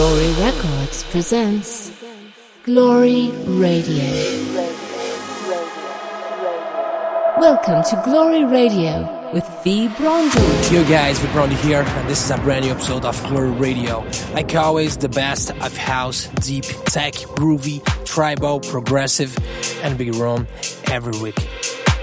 Glory Records presents Glory Radio. Welcome to Glory Radio with V. Brondi. Yo guys, V. Brondi here, and this is a brand new episode of Glory Radio. Like always, the best of house, deep, tech, groovy, tribal, progressive, and big room every week.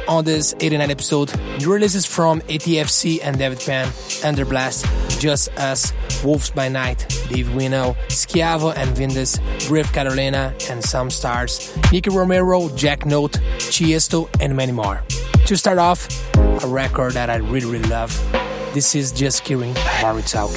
On this 89 episode, new releases from ATFC and David Penn, Underblast, Just Us, Wolves by Night, Dave Wino, Schiavo and Vindus, Griff Carolina, and some stars, Nicky Romero, Jack Note, Tiësto, and many more. To start off, a record that I really, really love. This is Just Kidding, Barry Talk.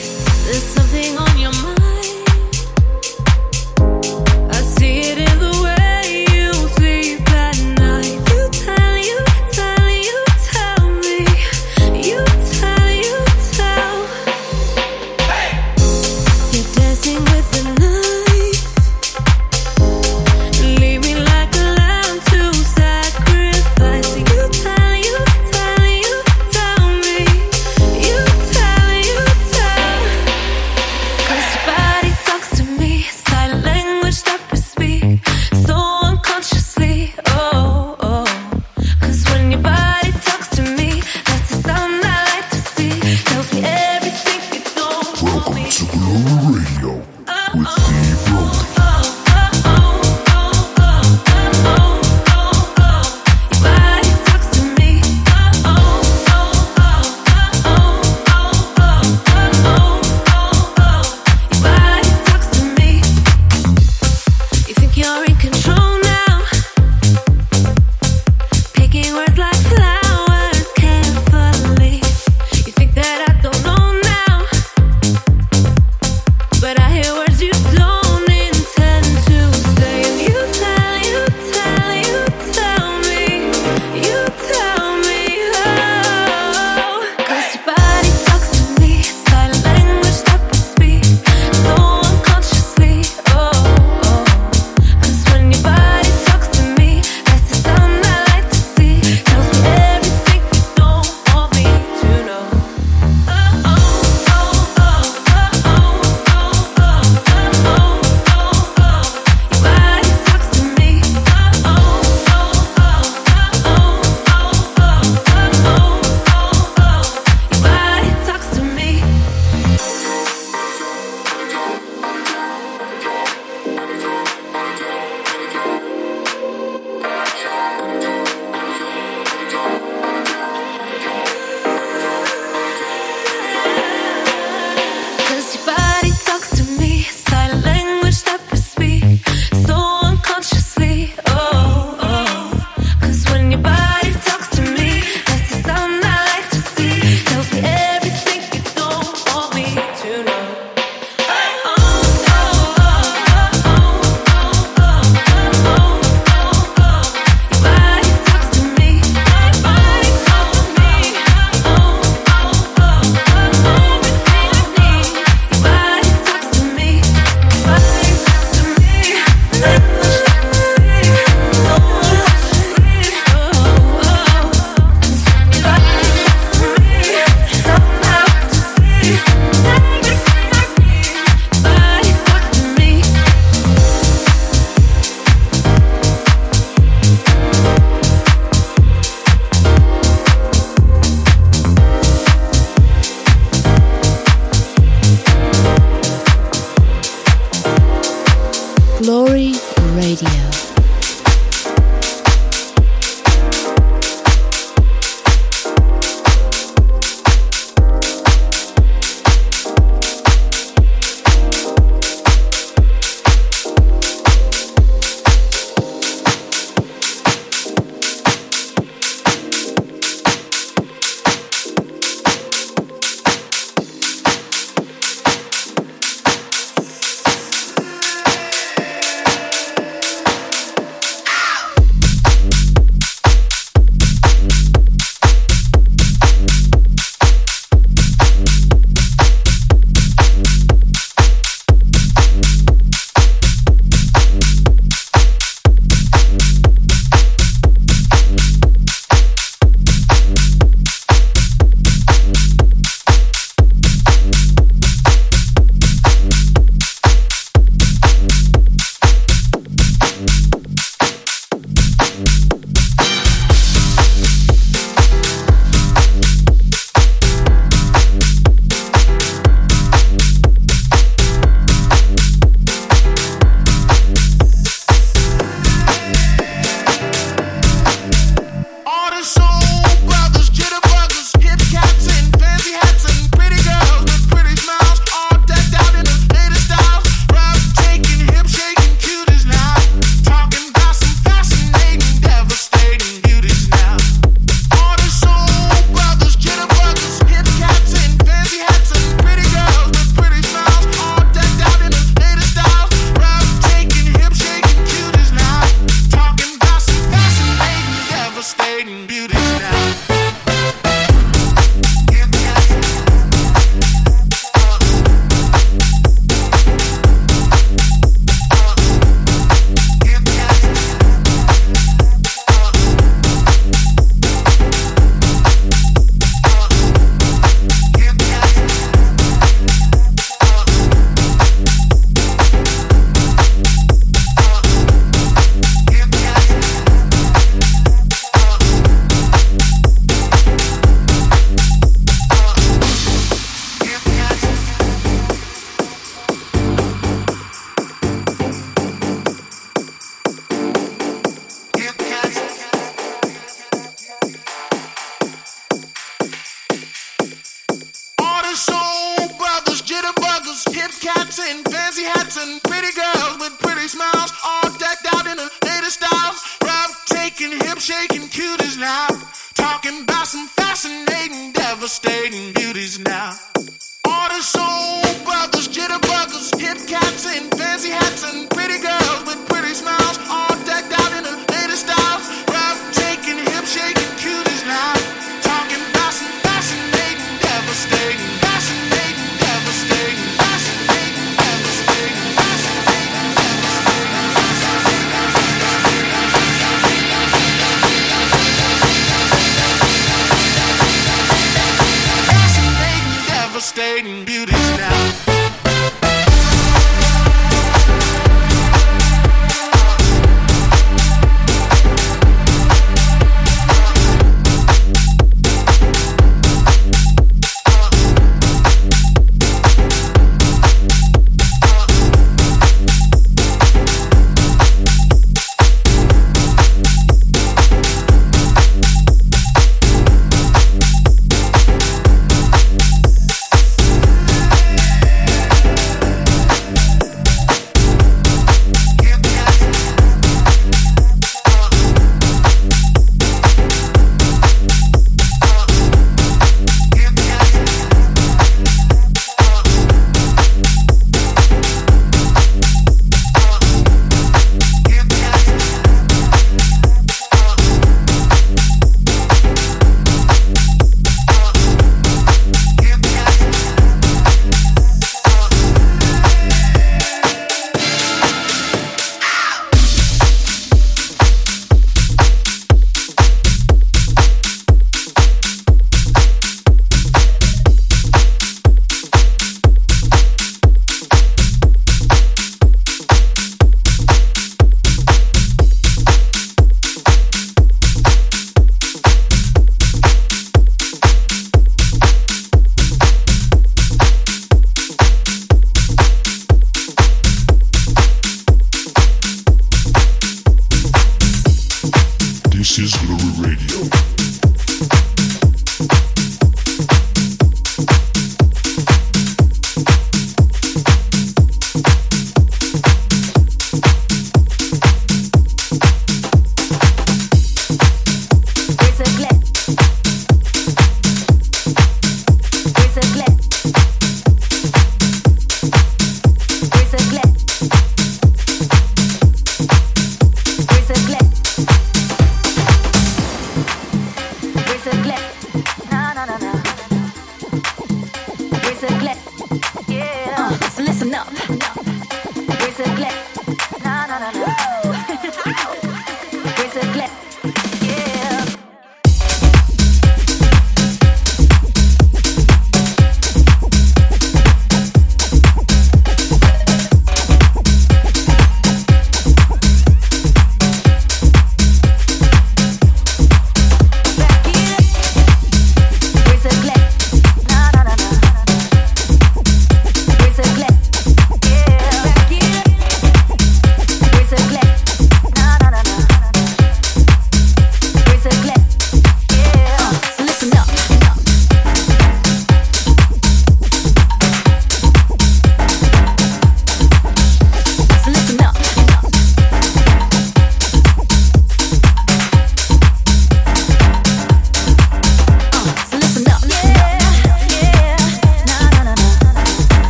Follow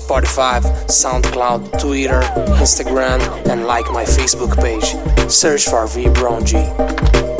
Spotify, SoundCloud, Twitter, Instagram, and like my Facebook page. Search for V Brondi.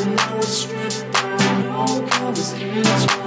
I know it's stripped down, no covers, it's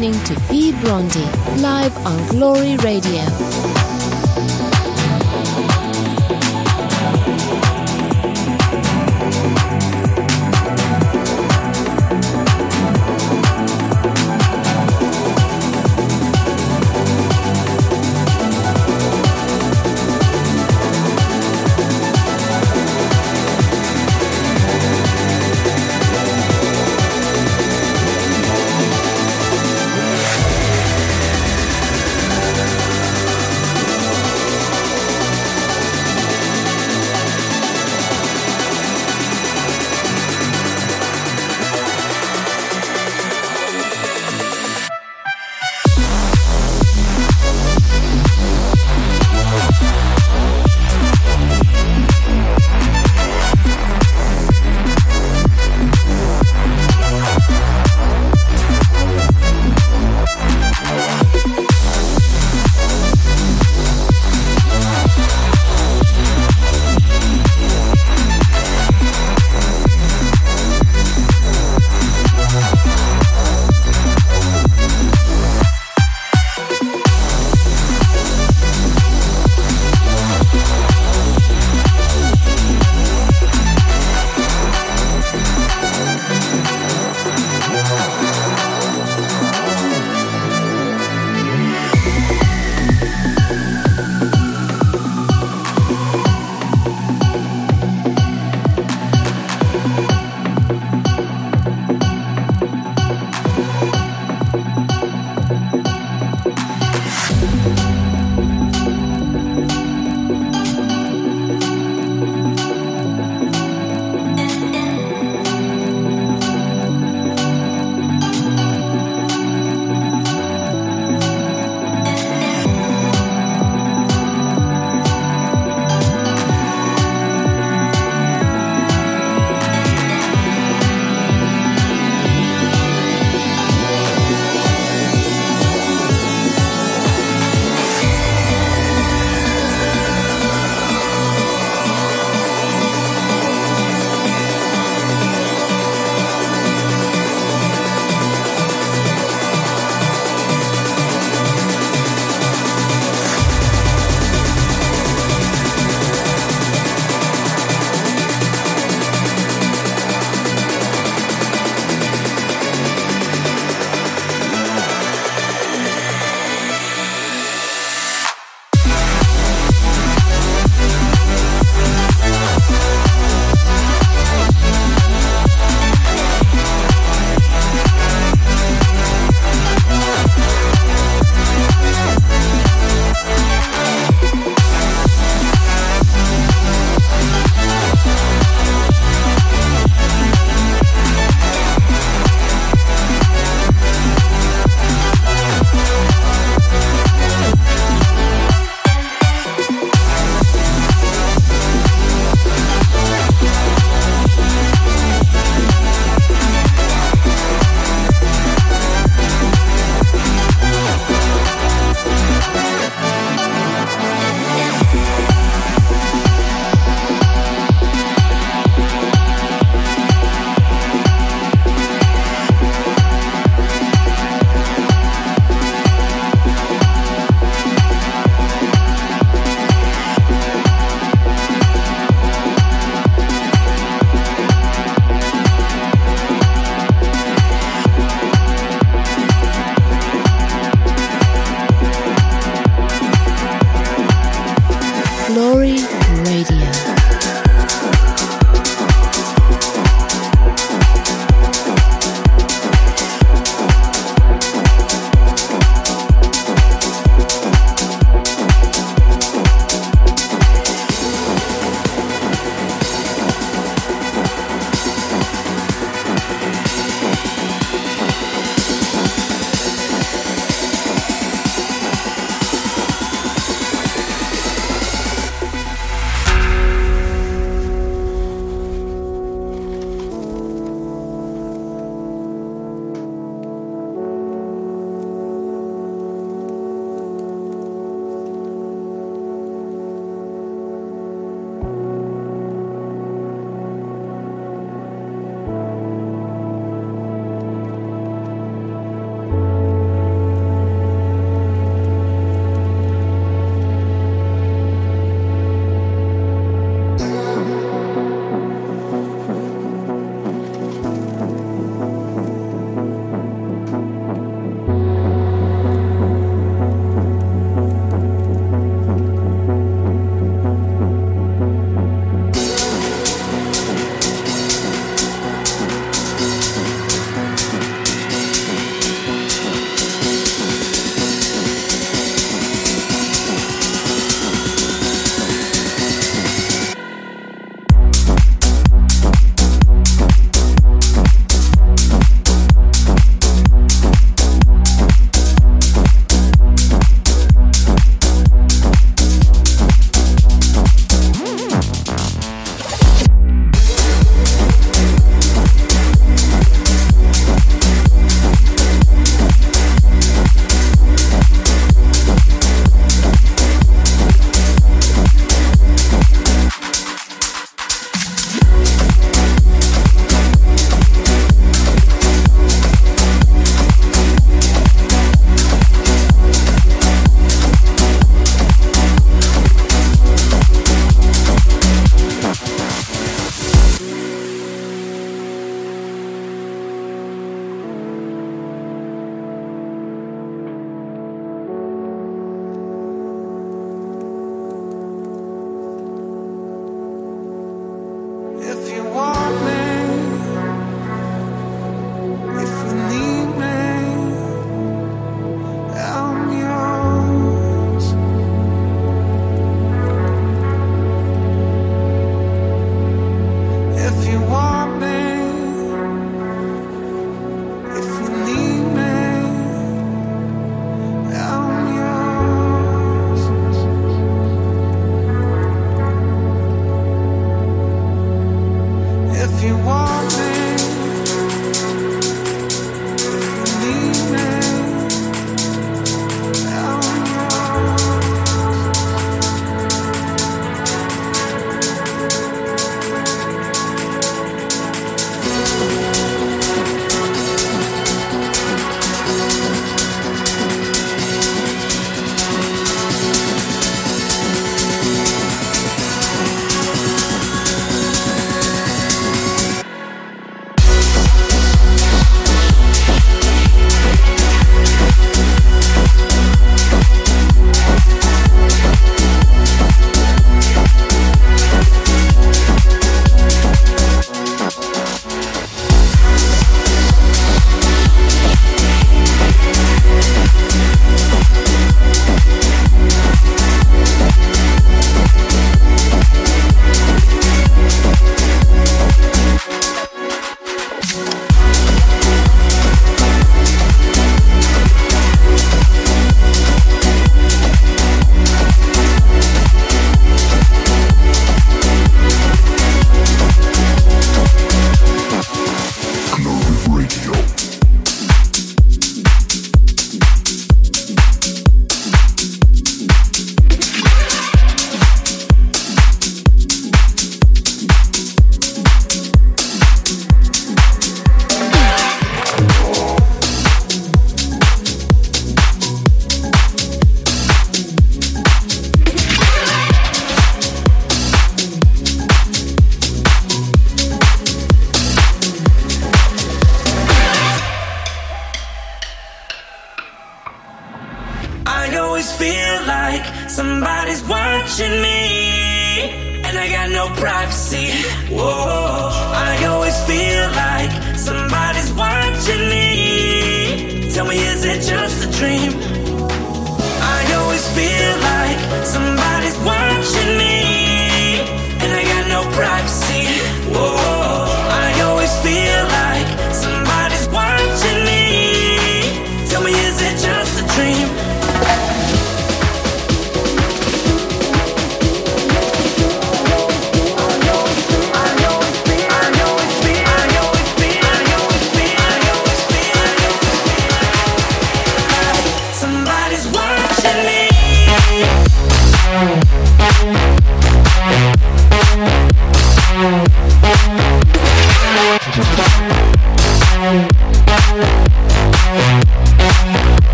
listening to V. Brondi live on Glory Radio.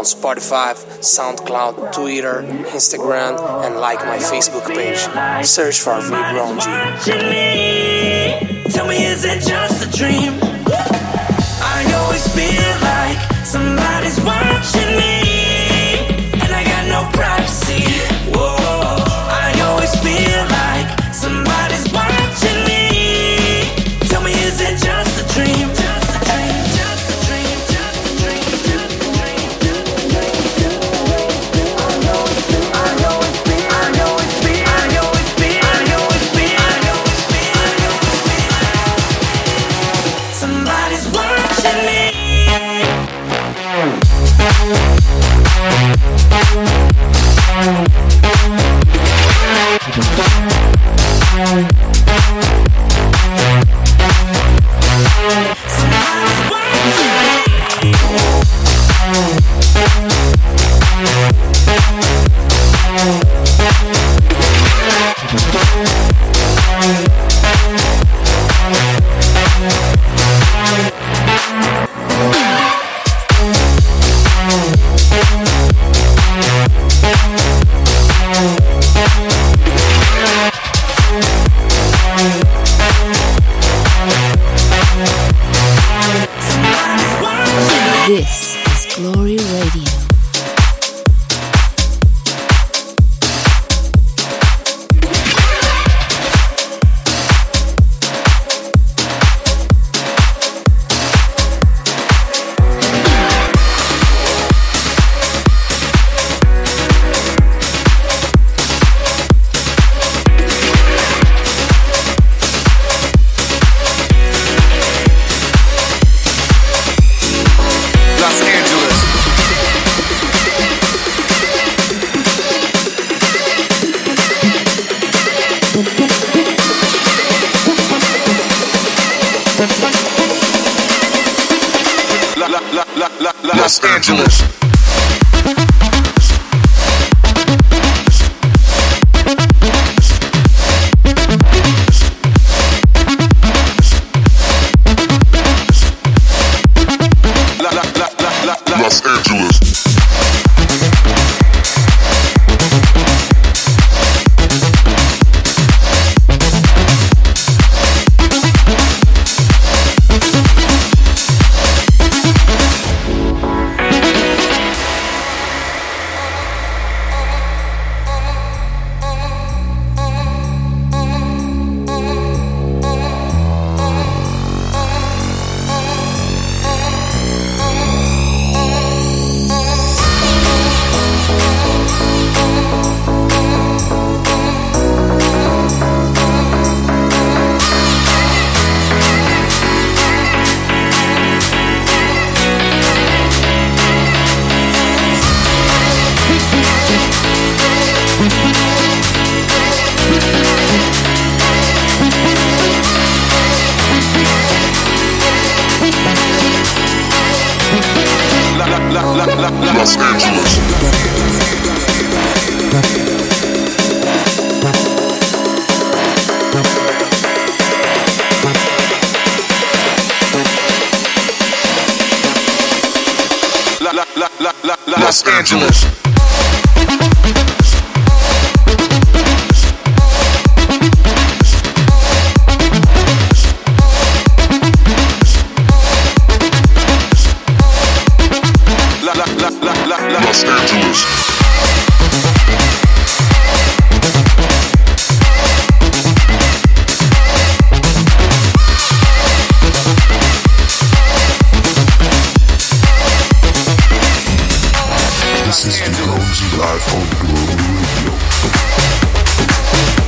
On Spotify, SoundCloud, Twitter, Instagram, and like my Facebook page. Search for V Brondi. Tell me, is it just a dream? I always feel like somebody's watching me, and I got no privacy. This is the Gonzi live on Glory Radio.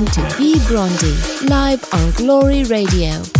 Listening to V. Brondi live on Glory Radio.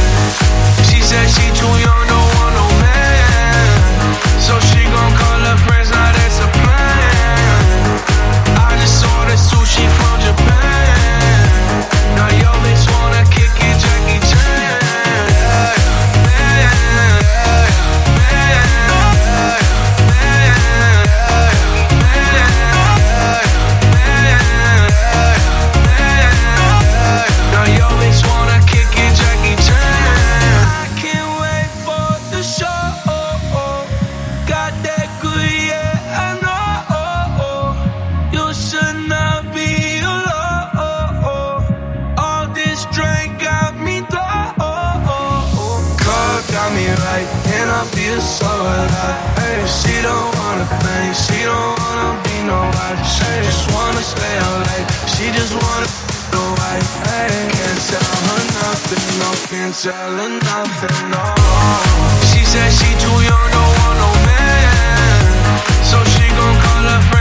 She just wanna stay out late. She just wanna wife. Hey, can't tell her nothing, no, can't tell her nothing, no. She said she too young, don't want no man. So she gon' call her friends,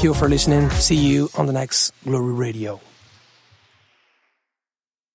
Thank you for listening. See you on the next Glory Radio.